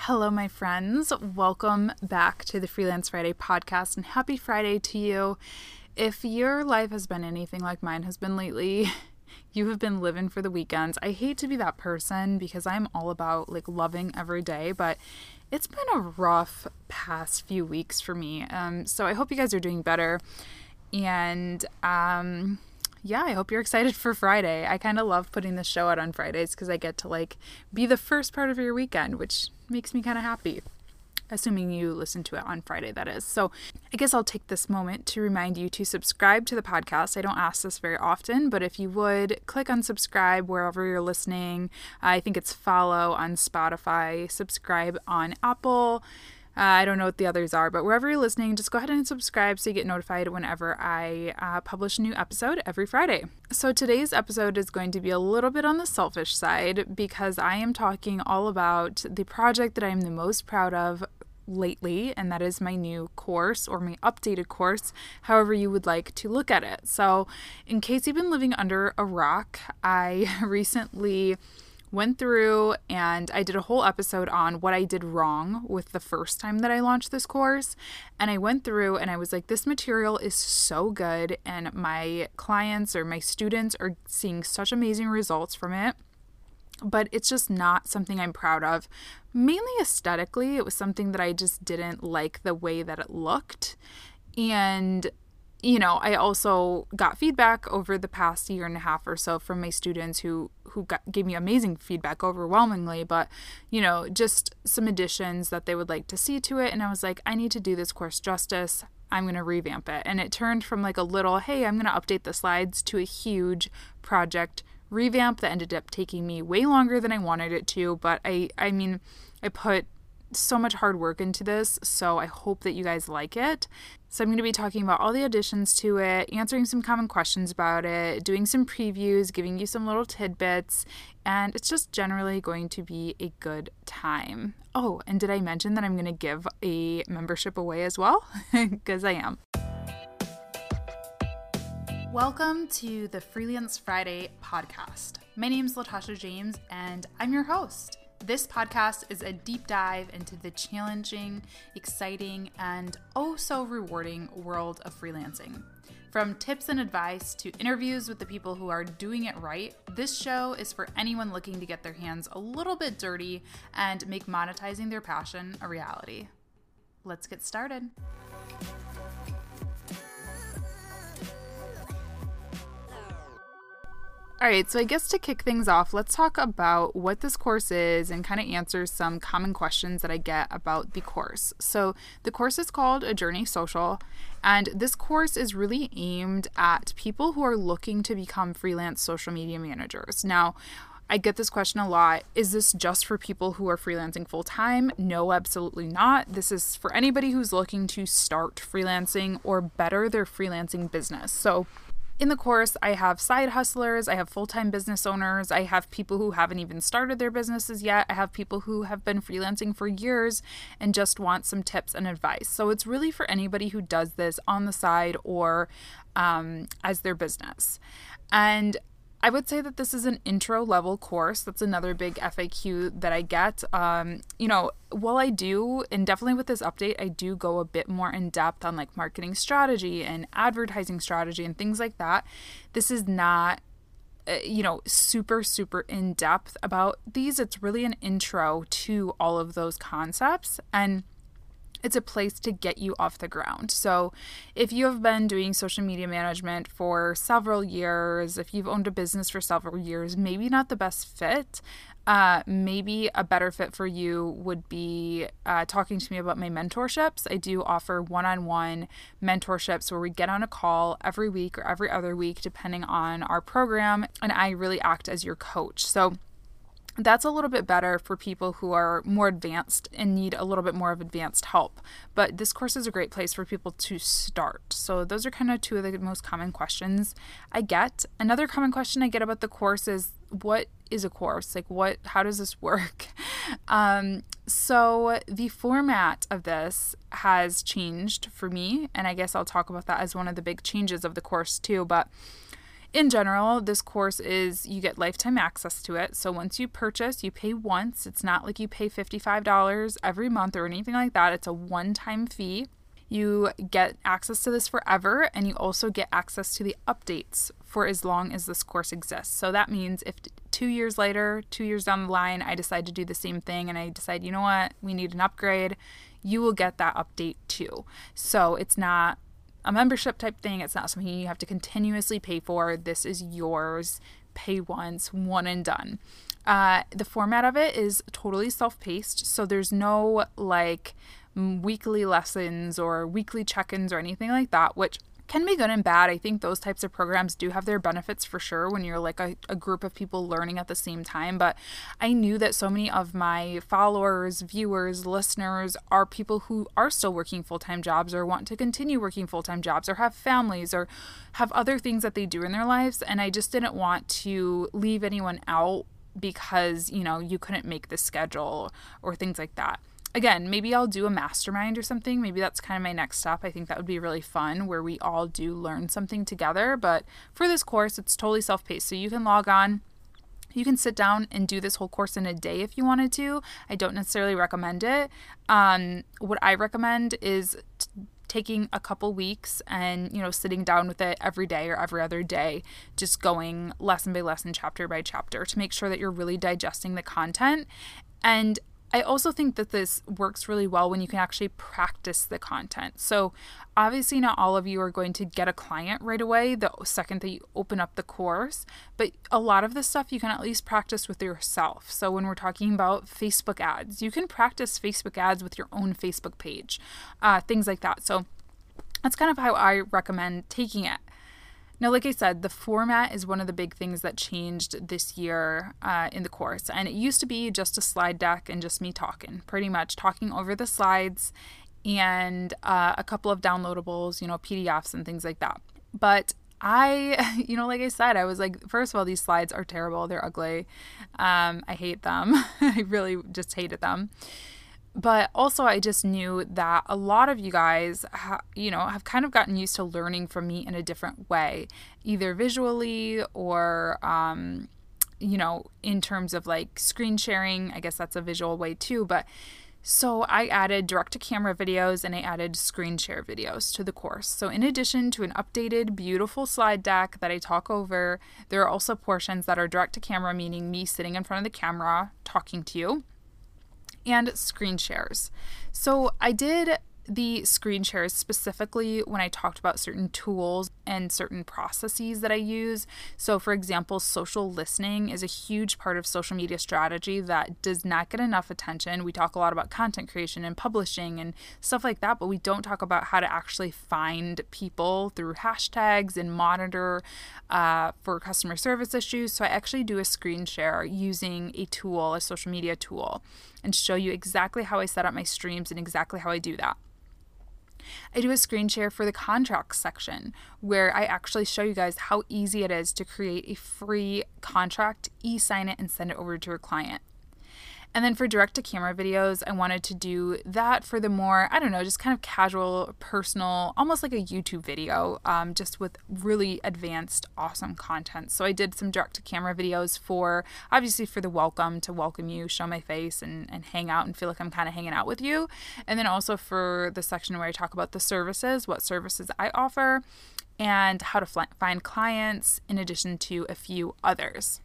Hello, my friends. Welcome back to the Freelance Friday podcast and happy Friday to you. If your life has been anything like mine has been lately, you have been living for the weekends. I hate to be that person because I'm all about like loving every day, but it's been a rough past few weeks for me. Um, so I hope you guys are doing better. And um, yeah, I hope you're excited for Friday. I kind of love putting the show out on Fridays because I get to like be the first part of your weekend, which makes me kind of happy. Assuming you listen to it on Friday, that is. So, I guess I'll take this moment to remind you to subscribe to the podcast. I don't ask this very often, but if you would click on subscribe wherever you're listening, I think it's follow on Spotify, subscribe on Apple, uh, I don't know what the others are, but wherever you're listening, just go ahead and subscribe so you get notified whenever I uh, publish a new episode every Friday. So today's episode is going to be a little bit on the selfish side because I am talking all about the project that I'm the most proud of lately, and that is my new course or my updated course, however you would like to look at it. So, in case you've been living under a rock, I recently went through and I did a whole episode on what I did wrong with the first time that I launched this course. And I went through and I was like, this material is so good, and my clients or my students are seeing such amazing results from it. But it's just not something I'm proud of. Mainly aesthetically, it was something that I just didn't like the way that it looked. And you know, I also got feedback over the past year and a half or so from my students who who got, gave me amazing feedback overwhelmingly, but you know, just some additions that they would like to see to it and I was like, I need to do this course justice. I'm going to revamp it. And it turned from like a little, hey, I'm going to update the slides to a huge project revamp that ended up taking me way longer than I wanted it to, but I I mean, I put so much hard work into this, so I hope that you guys like it. So, I'm going to be talking about all the additions to it, answering some common questions about it, doing some previews, giving you some little tidbits, and it's just generally going to be a good time. Oh, and did I mention that I'm going to give a membership away as well? Because I am. Welcome to the Freelance Friday podcast. My name is Latasha James, and I'm your host. This podcast is a deep dive into the challenging, exciting, and oh so rewarding world of freelancing. From tips and advice to interviews with the people who are doing it right, this show is for anyone looking to get their hands a little bit dirty and make monetizing their passion a reality. Let's get started. All right, so I guess to kick things off, let's talk about what this course is and kind of answer some common questions that I get about the course. So, the course is called A Journey Social, and this course is really aimed at people who are looking to become freelance social media managers. Now, I get this question a lot. Is this just for people who are freelancing full time? No, absolutely not. This is for anybody who's looking to start freelancing or better their freelancing business. So, in the course, I have side hustlers, I have full time business owners, I have people who haven't even started their businesses yet, I have people who have been freelancing for years and just want some tips and advice. So it's really for anybody who does this on the side or um, as their business. And I would say that this is an intro level course. That's another big FAQ that I get. Um, you know, while I do, and definitely with this update, I do go a bit more in depth on like marketing strategy and advertising strategy and things like that. This is not uh, you know, super, super in depth about these. It's really an intro to all of those concepts. And it's a place to get you off the ground. So, if you have been doing social media management for several years, if you've owned a business for several years, maybe not the best fit. Uh, maybe a better fit for you would be uh, talking to me about my mentorships. I do offer one on one mentorships where we get on a call every week or every other week, depending on our program, and I really act as your coach. So, that's a little bit better for people who are more advanced and need a little bit more of advanced help. But this course is a great place for people to start. So, those are kind of two of the most common questions I get. Another common question I get about the course is what is a course? Like, what, how does this work? Um, so, the format of this has changed for me, and I guess I'll talk about that as one of the big changes of the course, too. But in general, this course is you get lifetime access to it. So once you purchase, you pay once. It's not like you pay $55 every month or anything like that. It's a one time fee. You get access to this forever, and you also get access to the updates for as long as this course exists. So that means if two years later, two years down the line, I decide to do the same thing and I decide, you know what, we need an upgrade, you will get that update too. So it's not a membership type thing. It's not something you have to continuously pay for. This is yours. Pay once, one and done. Uh, the format of it is totally self paced. So there's no like weekly lessons or weekly check ins or anything like that, which can be good and bad. I think those types of programs do have their benefits for sure when you're like a, a, group of people learning at the same time. But I knew that so many of my followers, viewers, listeners are people who are still working full time jobs or want to continue working full time jobs or have families or have other things that they do in their lives. And I just didn't want to leave anyone out because, you know, you couldn't make the schedule or things like that again, maybe I'll do a mastermind or something. Maybe that's kind of my next step. I think that would be really fun where we all do learn something together. But for this course, it's totally self paced. So you can log on. You can sit down and do this whole course in a day if you wanted to. I don't necessarily recommend it. Um, what I recommend is t- taking a couple weeks and you know sitting down with it every day or every other day just going lesson by lesson chapter by chapter to make sure that you're really digesting the content and I also think that this works really well when you can actually practice the content. So, obviously, not all of you are going to get a client right away the second that you open up the course, but a lot of this stuff you can at least practice with yourself. So, when we're talking about Facebook ads, you can practice Facebook ads with your own Facebook page, uh, things like that. So, that's kind of how I recommend taking it. Now, like I said, the format is one of the big things that changed this year uh, in the course. And it used to be just a slide deck and just me talking, pretty much talking over the slides and uh, a couple of downloadables, you know, PDFs and things like that. But I, you know, like I said, I was like, first of all, these slides are terrible. They're ugly. Um, I hate them. I really just hated them but also I just knew that a lot of you guys, ha- you know, have kind of gotten used to learning from me in a different way, either visually or, um, you know, in terms of like screen sharing. I guess that's a visual way too, but. So I added direct to camera videos and I added screen share videos to the course. So in addition to an updated beautiful slide deck that I talk over, there are also portions that are direct to camera meaning me sitting in front of the camera talking to you and screen shares. So I did the screen shares specifically when I talked about certain tools and certain processes that I use. So, for example, social listening is a huge part of social media strategy that does not get enough attention. We talk a lot about content creation and publishing and stuff like that, but we don't talk about how to actually find people through hashtags and monitor uh, for customer service issues. So, I actually do a screen share using a tool, a social media tool, and show you exactly how I set up my streams and exactly how I do that. I do a screen share for the contracts section where I actually show you guys how easy it is to create a free contract, e sign it, and send it over to your client. And then for direct to camera videos, I wanted to do that for the more, I don't know, just kind of casual, personal, almost like a YouTube video, um, just with really advanced, awesome content. So I did some direct to camera videos for, obviously, for the welcome to welcome you, show my face, and, and hang out and feel like I'm kind of hanging out with you. And then also for the section where I talk about the services, what services I offer, and how to find clients, in addition to a few others.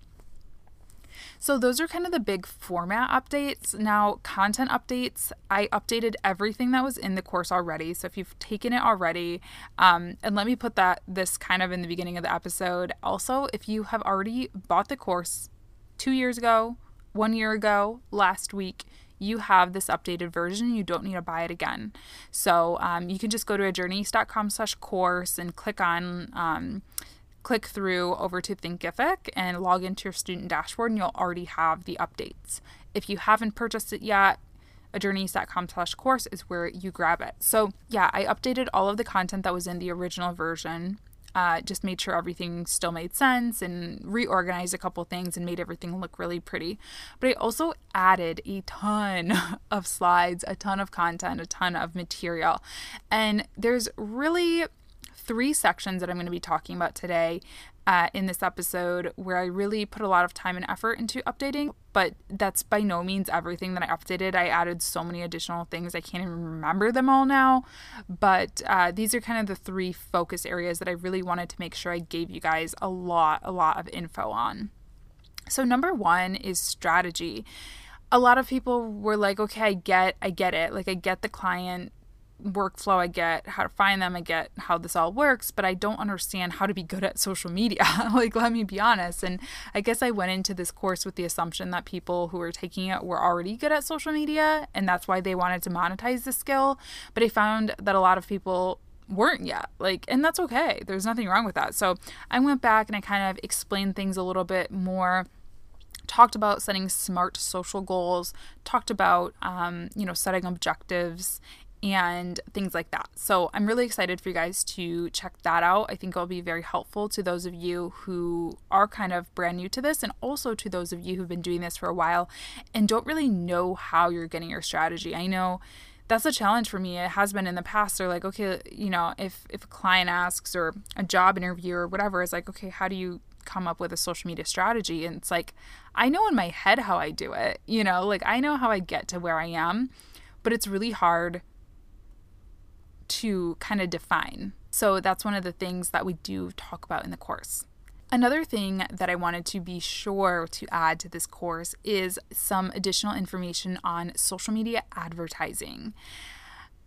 So, those are kind of the big format updates. Now, content updates, I updated everything that was in the course already. So, if you've taken it already, um, and let me put that this kind of in the beginning of the episode. Also, if you have already bought the course two years ago, one year ago, last week, you have this updated version. You don't need to buy it again. So um, you can just go to ajourneyeast.com slash course and click on um, click through over to Thinkific and log into your student dashboard, and you'll already have the updates. If you haven't purchased it yet, ajourneyeast.com slash course is where you grab it. So yeah, I updated all of the content that was in the original version. Uh, just made sure everything still made sense and reorganized a couple things and made everything look really pretty. But I also added a ton of slides, a ton of content, a ton of material. And there's really three sections that I'm going to be talking about today uh, in this episode where I really put a lot of time and effort into updating, but that's by no means everything that I updated. I added so many additional things, I can't even remember them all now. But uh, these are kind of the three focus areas that I really wanted to make sure I gave you guys a lot, a lot of info on. So, number one is strategy. A lot of people were like, okay, I get, I get it. Like, I get the client workflow, I get how to find them, I get how this all works, but I don't understand how to be good at social media. like, let me be honest. And I guess I went into this course with the assumption that people who were taking it were already good at social media, and that's why they wanted to monetize the skill. But I found that a lot of people weren't yet. Like, and that's okay. There's nothing wrong with that. So I went back and I kind of explained things a little bit more talked about setting smart social goals talked about um, you know setting objectives and things like that. So I'm really excited for you guys to check that out. I think it'll be very helpful to those of you who are kind of brand new to this and also to those of you who've been doing this for a while and don't really know how you're getting your strategy. I know that's a challenge for me. It has been in the past. They're like, okay, you know, if if a client asks or a job interview or whatever is like, okay, how do you come up with a social media strategy? And it's like, I know in my head how I do it, you know, like I know how I get to where I am, but it's really hard to kind of define. So that's one of the things that we do talk about in the course. Another thing that I wanted to be sure to add to this course is some additional information on social media advertising.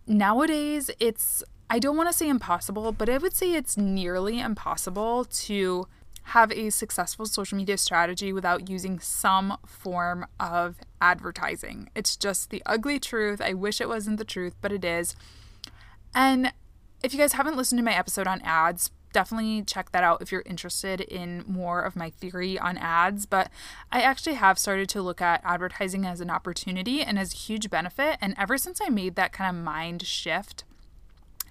Nowadays, it's, I don't want to say impossible, but I would say it's nearly impossible to have a successful social media strategy without using some form of advertising. It's just the ugly truth. I wish it wasn't the truth, but it is. And if you guys haven't listened to my episode on ads, definitely check that out if you're interested in more of my theory on ads. But I actually have started to look at advertising as an opportunity and as a huge benefit. And ever since I made that kind of mind shift,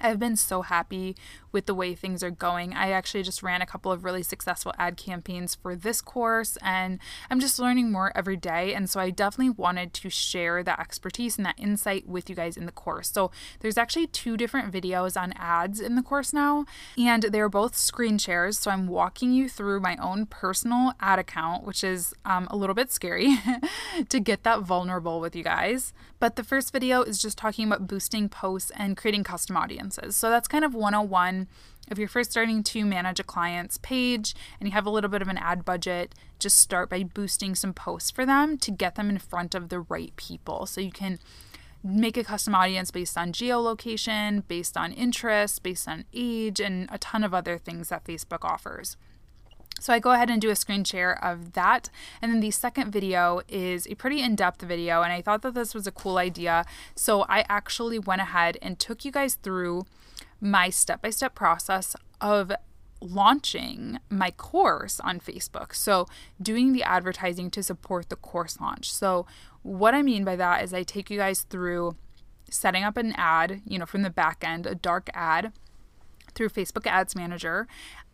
I've been so happy with the way things are going. I actually just ran a couple of really successful ad campaigns for this course, and I'm just learning more every day. And so I definitely wanted to share that expertise and that insight with you guys in the course. So there's actually two different videos on ads in the course now, and they're both screen shares. So I'm walking you through my own personal ad account, which is um, a little bit scary to get that vulnerable with you guys. But the first video is just talking about boosting posts and creating custom audiences. So that's kind of 101. If you're first starting to manage a client's page and you have a little bit of an ad budget, just start by boosting some posts for them to get them in front of the right people. So you can make a custom audience based on geolocation, based on interest, based on age, and a ton of other things that Facebook offers. So I go ahead and do a screen share of that. And then the second video is a pretty in depth video. And I thought that this was a cool idea. So I actually went ahead and took you guys through my step by step process of launching my course on Facebook. So, doing the advertising to support the course launch. So, what I mean by that is I take you guys through setting up an ad, you know, from the back end, a dark ad through Facebook Ads Manager.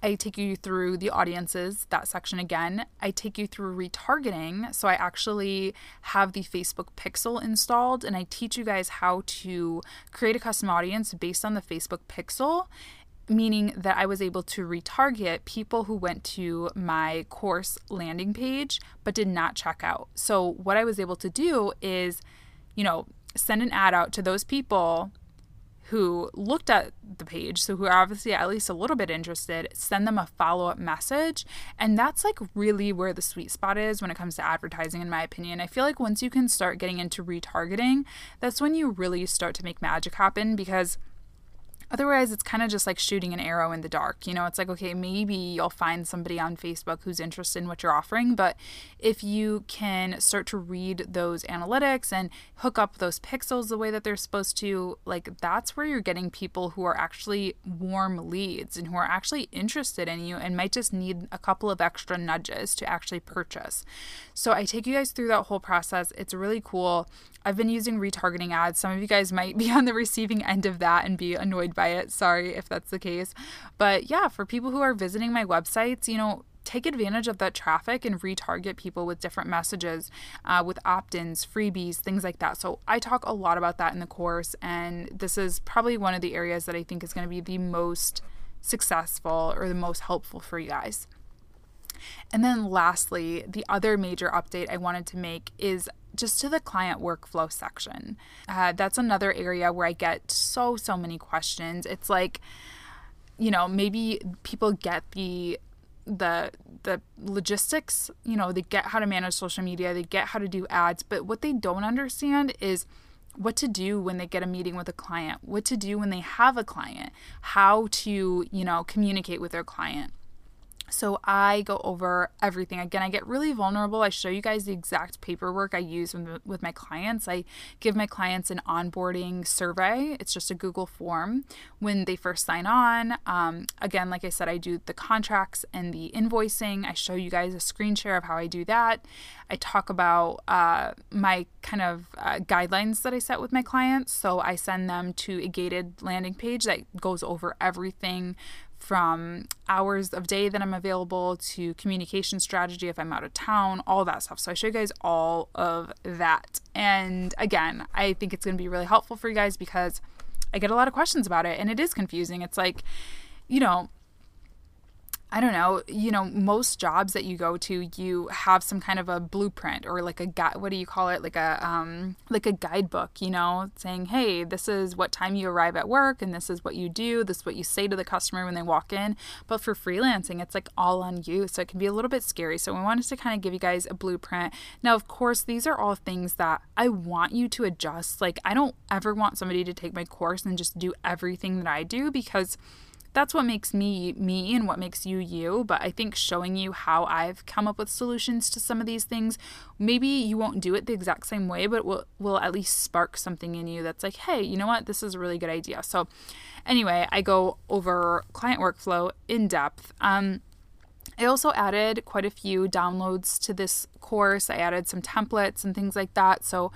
I take you through the audiences, that section again. I take you through retargeting. So I actually have the Facebook pixel installed and I teach you guys how to create a custom audience based on the Facebook pixel meaning that I was able to retarget people who went to my course landing page but did not check out. So, what I was able to do is, you know, send an ad out to those people who looked at the page, so who are obviously at least a little bit interested, send them a follow up message. And that's like really where the sweet spot is when it comes to advertising, in my opinion. I feel like once you can start getting into retargeting, that's when you really start to make magic happen because Otherwise, it's kind of just like shooting an arrow in the dark. You know, it's like, okay, maybe you'll find somebody on Facebook who's interested in what you're offering. But if you can start to read those analytics and hook up those pixels the way that they're supposed to, like that's where you're getting people who are actually warm leads and who are actually interested in you and might just need a couple of extra nudges to actually purchase. So I take you guys through that whole process. It's really cool. I've been using retargeting ads. Some of you guys might be on the receiving end of that and be annoyed by it. Sorry if that's the case. But yeah, for people who are visiting my websites, you know, take advantage of that traffic and retarget people with different messages, uh, with opt ins, freebies, things like that. So, I talk a lot about that in the course, and this is probably one of the areas that I think is going to be the most successful or the most helpful for you guys. And then, lastly, the other major update I wanted to make is just to the client workflow section. Uh, that's another area where I get so, so many questions. It's like, you know, maybe people get the the the logistics you know they get how to manage social media they get how to do ads but what they don't understand is what to do when they get a meeting with a client what to do when they have a client how to you know communicate with their client so I go over everything. Again, I get really vulnerable. I show you guys the exact paperwork I use with my clients. I give my clients an onboarding survey. It's just a Google form when they first sign on. Um, again, like I said, I do the contracts and the invoicing. I show you guys a screen share of how I do that. I talk about uh, my kind of uh, guidelines that I set with my clients. So I send them to a gated landing page that goes over everything from hours of day that I'm available to communication strategy if I'm out of town, all that stuff. So I show you guys all of that. And again, I think it's going to be really helpful for you guys because I get a lot of questions about it and it is confusing. It's like, you know, I don't know, you know, most jobs that you go to, you have some kind of a blueprint or like a guide, what do you call it? Like a, um, like a guidebook, you know, saying, hey, this is what time you arrive at work and this is what you do. This is what you say to the customer when they walk in. But for freelancing, it's like all on you. So it can be a little bit scary. So we wanted to kind of give you guys a blueprint. Now, of course, these are all things that I want you to adjust. Like, I don't ever want somebody to take my course and just do everything that I do because that's what makes me me and what makes you you. But I think showing you how I've come up with solutions to some of these things, maybe you won't do it the exact same way, but will will at least spark something in you that's like, hey, you know what, this is a really good idea. So anyway, I go over client workflow in depth. Um, I also added quite a few downloads to this course. I added some templates and things like that. So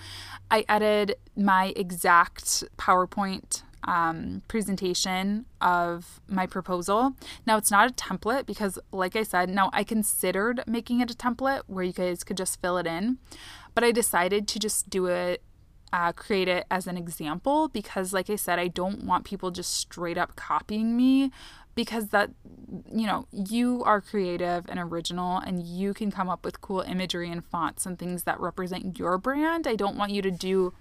I added my exact PowerPoint um, presentation of my proposal. Now, it's not a template because, like I said, now I considered making it a template where you guys could just fill it in, but I decided to just do it. Uh, create it as an example because, like I said, I don't want people just straight up copying me because that you know you are creative and original and you can come up with cool imagery and fonts and things that represent your brand i don't want you to do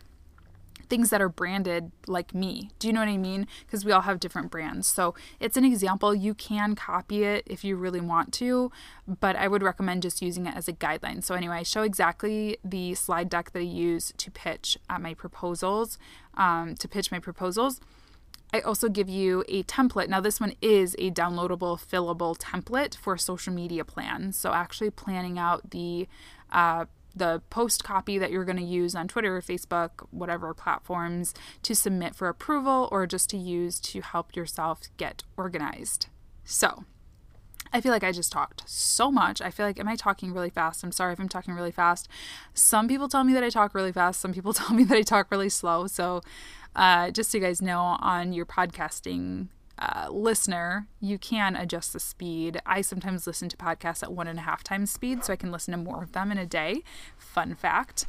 things that are branded like me. Do you know what I mean? Because we all have different brands. So it's an example. You can copy it if you really want to, but I would recommend just using it as a guideline. So, anyway, I show exactly the slide deck that I use to pitch at my proposals, um, to pitch my proposals. I also give you a template. Now, this one is a downloadable, fillable template for social media plan. So, actually planning out the uh, the post copy that you're going to use on Twitter, or Facebook, whatever platforms to submit for approval or just to use to help yourself get organized. So, I feel like I just talked so much. I feel like, am I talking really fast? I'm sorry if I'm talking really fast. Some people tell me that I talk really fast, some people tell me that I talk really slow. So, uh, just so you guys know, on your podcasting uh, listener, you can adjust the speed. I sometimes listen to podcasts at one and a half times speed, so I can listen to more of them in a day. Fun fact.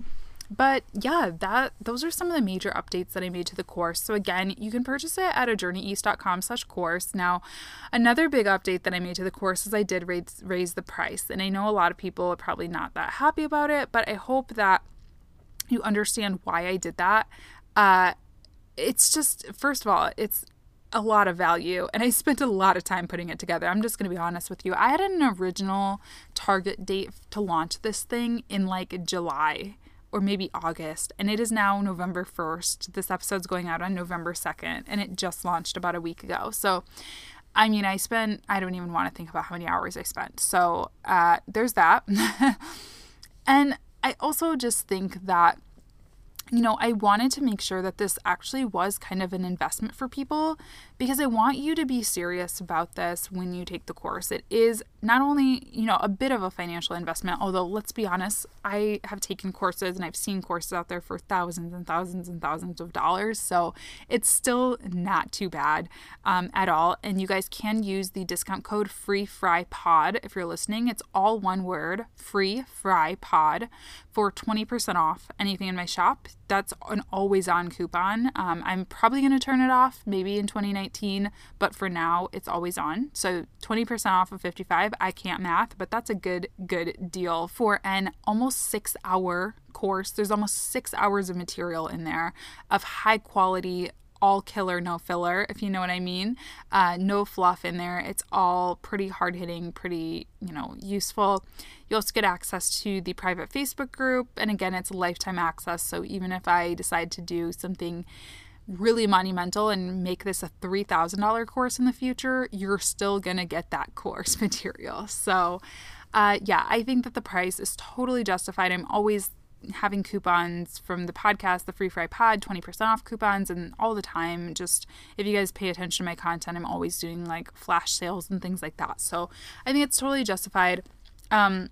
But yeah, that those are some of the major updates that I made to the course. So again, you can purchase it at journeyeast.com slash course. Now, another big update that I made to the course is I did raise raise the price. And I know a lot of people are probably not that happy about it, but I hope that you understand why I did that. Uh, it's just first of all, it's a lot of value and I spent a lot of time putting it together. I'm just going to be honest with you. I had an original target date to launch this thing in like July or maybe August, and it is now November 1st. This episode's going out on November 2nd, and it just launched about a week ago. So, I mean, I spent, I don't even want to think about how many hours I spent. So, uh, there's that. and I also just think that you know, I wanted to make sure that this actually was kind of an investment for people because I want you to be serious about this when you take the course. It is not only, you know, a bit of a financial investment, although let's be honest, I have taken courses and I've seen courses out there for thousands and thousands and thousands of dollars. So it's still not too bad um, at all. And you guys can use the discount code Free Fry Pod if you're listening. It's all one word, Free Fry Pod, for 20% off anything in my shop. That's an always on coupon. Um, I'm probably going to turn it off maybe in 2019, but for now, it's always on. So 20% off of 55 I can't math, but that's a good, good deal for an almost six hour course. There's almost six hours of material in there of high quality all killer, no filler, if you know what I mean. Uh, no fluff in there. It's all pretty hard hitting, pretty, you know, useful. You also get access to the private Facebook group. And again, it's lifetime access. So even if I decide to do something really monumental and make this a $3,000 course in the future, you're still going to get that course material. So, uh, yeah, I think that the price is totally justified. I'm always having coupons from the podcast, the Free Fry Pod, 20% off coupons, and all the time. Just if you guys pay attention to my content, I'm always doing like flash sales and things like that. So I think it's totally justified. Um,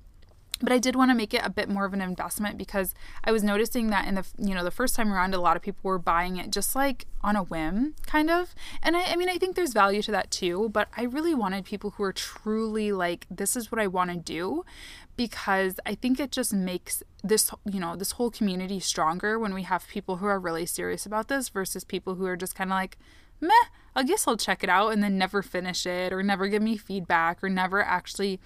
but I did want to make it a bit more of an investment because I was noticing that in the you know the first time around a lot of people were buying it just like on a whim kind of and I, I mean I think there's value to that too but I really wanted people who are truly like this is what I want to do because I think it just makes this you know this whole community stronger when we have people who are really serious about this versus people who are just kind of like meh I guess I'll check it out and then never finish it or never give me feedback or never actually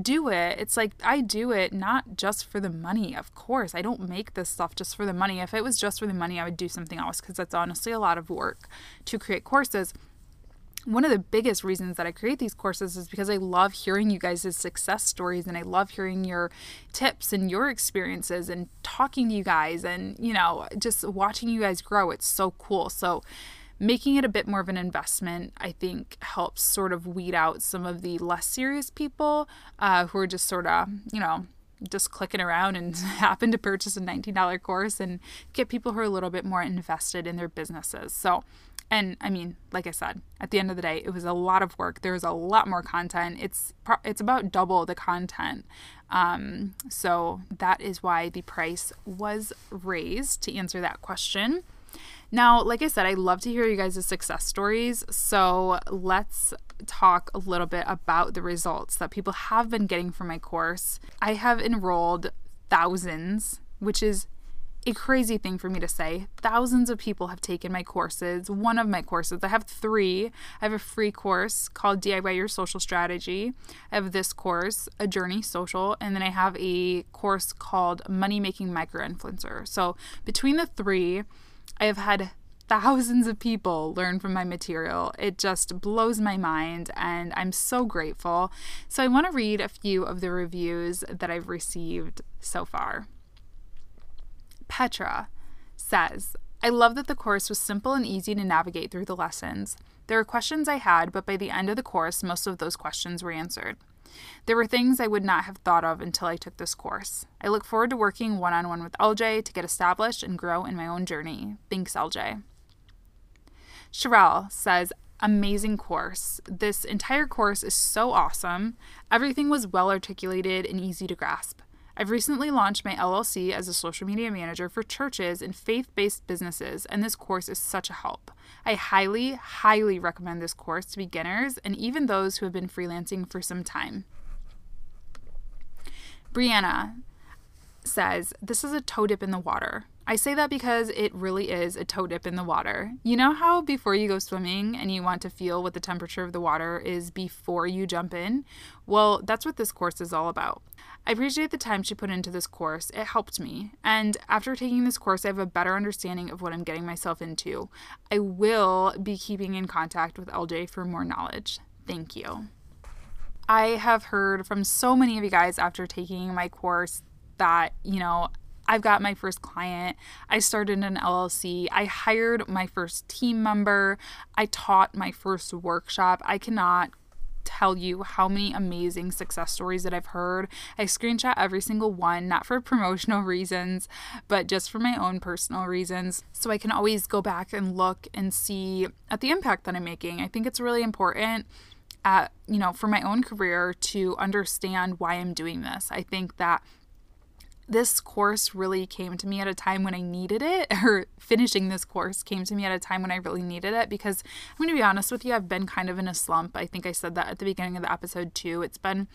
do it. It's like I do it not just for the money, of course. I don't make this stuff just for the money. If it was just for the money, I would do something else because that's honestly a lot of work to create courses one of the biggest reasons that I create these courses is because I love hearing you guys' success stories and I love hearing your tips and your experiences and talking to you guys and, you know, just watching you guys grow. It's so cool. So, making it a bit more of an investment, I think, helps sort of weed out some of the less serious people uh, who are just sort of, you know, just clicking around and happen to purchase a $19 course and get people who are a little bit more invested in their businesses. So, and I mean, like I said, at the end of the day, it was a lot of work. There's a lot more content. It's it's about double the content. Um, so that is why the price was raised to answer that question. Now, like I said, I love to hear you guys' success stories. So let's talk a little bit about the results that people have been getting from my course. I have enrolled thousands, which is a crazy thing for me to say. Thousands of people have taken my courses, one of my courses. I have three. I have a free course called DIY Your Social Strategy. I have this course, A Journey Social, and then I have a course called Money Making Micro Influencer. So between the three, I have had thousands of people learn from my material. It just blows my mind, and I'm so grateful. So, I want to read a few of the reviews that I've received so far. Petra says, I love that the course was simple and easy to navigate through the lessons. There were questions I had, but by the end of the course, most of those questions were answered. There were things I would not have thought of until I took this course. I look forward to working one on one with LJ to get established and grow in my own journey. Thanks, LJ. Sherelle says, Amazing course. This entire course is so awesome. Everything was well articulated and easy to grasp. I've recently launched my LLC as a social media manager for churches and faith based businesses, and this course is such a help. I highly, highly recommend this course to beginners and even those who have been freelancing for some time. Brianna says, This is a toe dip in the water. I say that because it really is a toe dip in the water. You know how before you go swimming and you want to feel what the temperature of the water is before you jump in? Well, that's what this course is all about. I appreciate the time she put into this course. It helped me. And after taking this course, I have a better understanding of what I'm getting myself into. I will be keeping in contact with LJ for more knowledge. Thank you. I have heard from so many of you guys after taking my course that, you know, I've got my first client. I started an LLC. I hired my first team member. I taught my first workshop. I cannot tell you how many amazing success stories that I've heard. I screenshot every single one, not for promotional reasons, but just for my own personal reasons. So I can always go back and look and see at the impact that I'm making. I think it's really important at, you know, for my own career to understand why I'm doing this. I think that this course really came to me at a time when I needed it, or finishing this course came to me at a time when I really needed it because I'm going to be honest with you, I've been kind of in a slump. I think I said that at the beginning of the episode too. It's been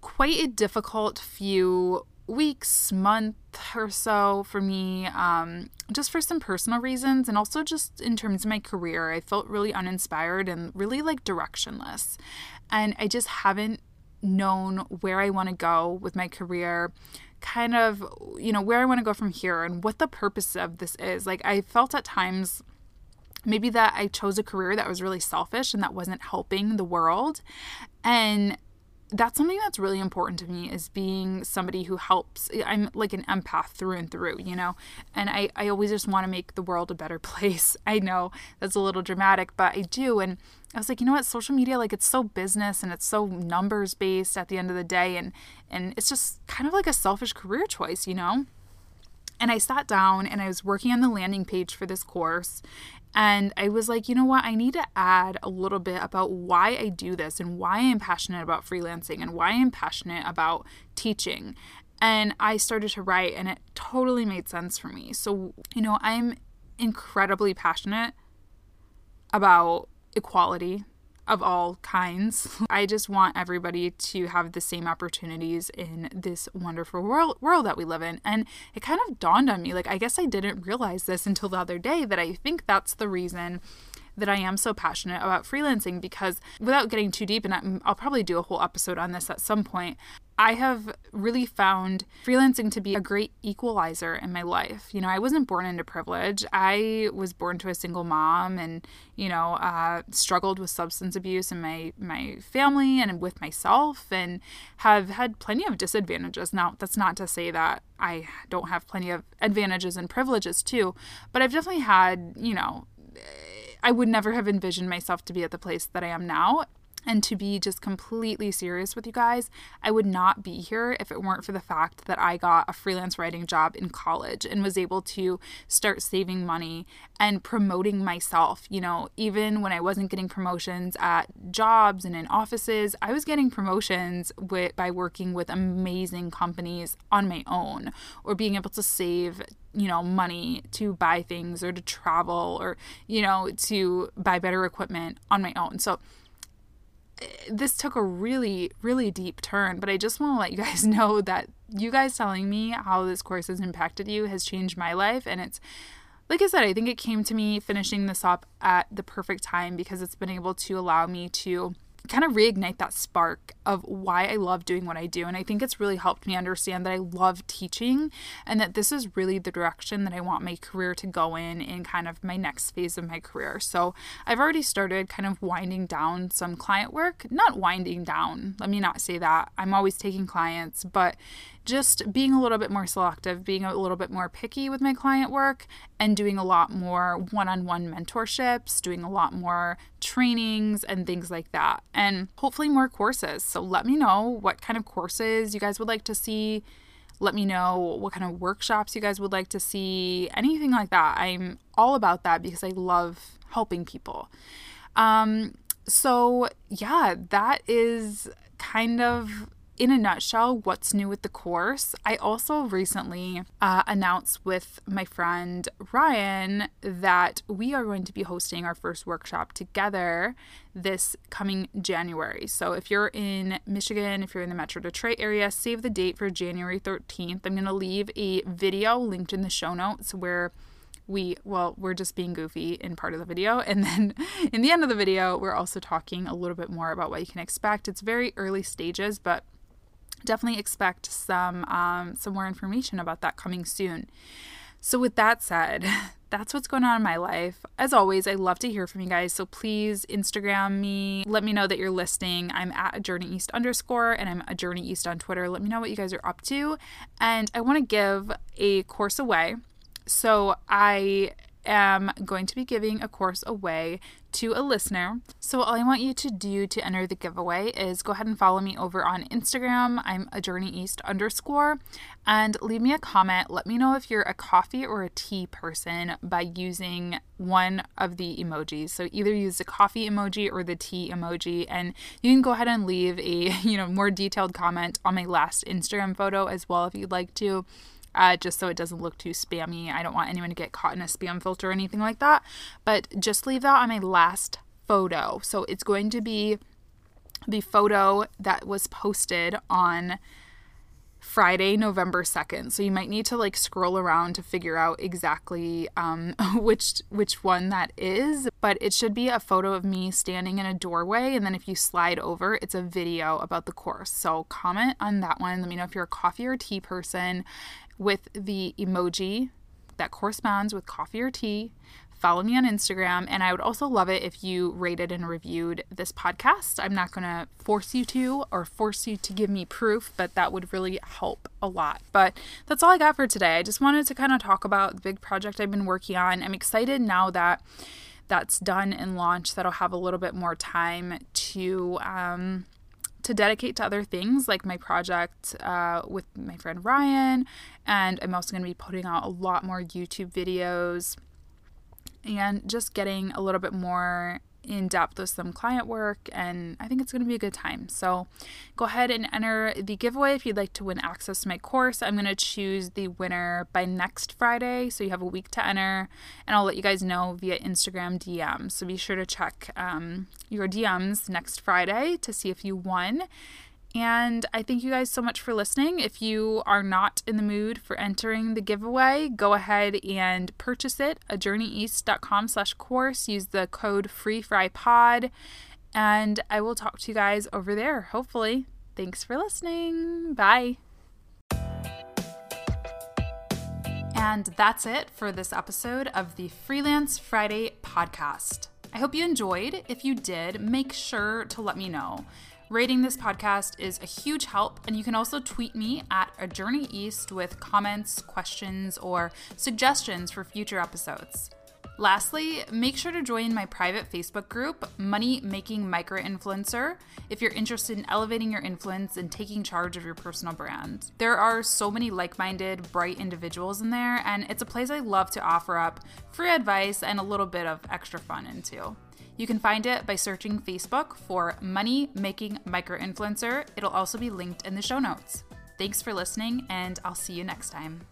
quite a difficult few weeks, month or so for me, um, just for some personal reasons and also just in terms of my career. I felt really uninspired and really like directionless. And I just haven't known where I want to go with my career kind of, you know, where I want to go from here and what the purpose of this is. Like, I felt at times maybe that I chose a career that was really selfish and that wasn't helping the world. And that's something that's really important to me is being somebody who helps i'm like an empath through and through you know and i, I always just want to make the world a better place i know that's a little dramatic but i do and i was like you know what social media like it's so business and it's so numbers based at the end of the day and and it's just kind of like a selfish career choice you know and I sat down and I was working on the landing page for this course. And I was like, you know what? I need to add a little bit about why I do this and why I'm passionate about freelancing and why I'm passionate about teaching. And I started to write, and it totally made sense for me. So, you know, I'm incredibly passionate about equality of all kinds. I just want everybody to have the same opportunities in this wonderful world world that we live in. And it kind of dawned on me like I guess I didn't realize this until the other day that I think that's the reason that I am so passionate about freelancing because without getting too deep and I'll probably do a whole episode on this at some point, I have really found freelancing to be a great equalizer in my life. You know, I wasn't born into privilege. I was born to a single mom and, you know, uh, struggled with substance abuse in my, my family and with myself and have had plenty of disadvantages. Now, that's not to say that I don't have plenty of advantages and privileges too, but I've definitely had, you know, I would never have envisioned myself to be at the place that I am now. And to be just completely serious with you guys, I would not be here if it weren't for the fact that I got a freelance writing job in college and was able to start saving money and promoting myself. You know, even when I wasn't getting promotions at jobs and in offices, I was getting promotions with, by working with amazing companies on my own or being able to save you know money to buy things or to travel or you know to buy better equipment on my own so this took a really, really deep turn, but I just want to let you guys know that you guys telling me how this course has impacted you has changed my life. And it's, like I said, I think it came to me finishing this up at the perfect time because it's been able to allow me to kind of reignite that spark of why I love doing what I do. And I think it's really helped me understand that I love teaching and that this is really the direction that I want my career to go in in kind of my next phase of my career. So I've already started kind of winding down some client work, not winding down, let me not say that. I'm always taking clients, but just being a little bit more selective, being a little bit more picky with my client work, and doing a lot more one on one mentorships, doing a lot more trainings and things like that, and hopefully more courses. So let me know what kind of courses you guys would like to see. Let me know what kind of workshops you guys would like to see, anything like that. I'm all about that because I love helping people. Um, so, yeah, that is kind of in a nutshell, what's new with the course? I also recently uh, announced with my friend Ryan that we are going to be hosting our first workshop together this coming January. So if you're in Michigan, if you're in the Metro Detroit area, save the date for January 13th. I'm going to leave a video linked in the show notes where we well we're just being goofy in part of the video and then in the end of the video we're also talking a little bit more about what you can expect it's very early stages but definitely expect some um, some more information about that coming soon. So, with that said, that's what's going on in my life. As always, I love to hear from you guys. So please Instagram me. Let me know that you're listening. I'm at a journey east underscore and I'm a journey east on Twitter. Let me know what you guys are up to. And I want to give a course away. So I am going to be giving a course away to a listener. So all I want you to do to enter the giveaway is go ahead and follow me over on Instagram. I'm a journey east underscore and leave me a comment. Let me know if you're a coffee or a tea person by using one of the emojis. So either use the coffee emoji or the tea emoji and you can go ahead and leave a, you know, more detailed comment on my last Instagram photo as well if you'd like to uh, just so it doesn't look too spammy. I don't want anyone to get caught in a spam filter or anything like that. But just leave that on my last photo. So it's going to be the photo that was posted on Friday, November 2nd. So you might need to like scroll around to figure out exactly um, which which one that is, but it should be a photo of me standing in a doorway and then if you slide over, it's a video about the course. So comment on that one. Let me know if you're a coffee or tea person with the emoji that corresponds with coffee or tea. Follow me on Instagram, and I would also love it if you rated and reviewed this podcast. I'm not going to force you to or force you to give me proof, but that would really help a lot. But that's all I got for today. I just wanted to kind of talk about the big project I've been working on. I'm excited now that that's done and launched that I'll have a little bit more time to um, to dedicate to other things like my project uh, with my friend Ryan. And I'm also going to be putting out a lot more YouTube videos and just getting a little bit more in depth with some client work, and I think it's going to be a good time. So go ahead and enter the giveaway if you'd like to win access to my course. I'm going to choose the winner by next Friday, so you have a week to enter, and I'll let you guys know via Instagram DM. So be sure to check um, your DMs next Friday to see if you won. And I thank you guys so much for listening. If you are not in the mood for entering the giveaway, go ahead and purchase it at journeyeast.com slash course. Use the code FreeFryPod. And I will talk to you guys over there, hopefully. Thanks for listening. Bye. And that's it for this episode of the Freelance Friday podcast. I hope you enjoyed. If you did, make sure to let me know. Rating this podcast is a huge help, and you can also tweet me at a journey east with comments, questions, or suggestions for future episodes. Lastly, make sure to join my private Facebook group, Money Making Micro Influencer, if you're interested in elevating your influence and taking charge of your personal brand. There are so many like minded, bright individuals in there, and it's a place I love to offer up free advice and a little bit of extra fun into. You can find it by searching Facebook for Money Making micro influencer." It'll also be linked in the show notes. Thanks for listening, and I'll see you next time.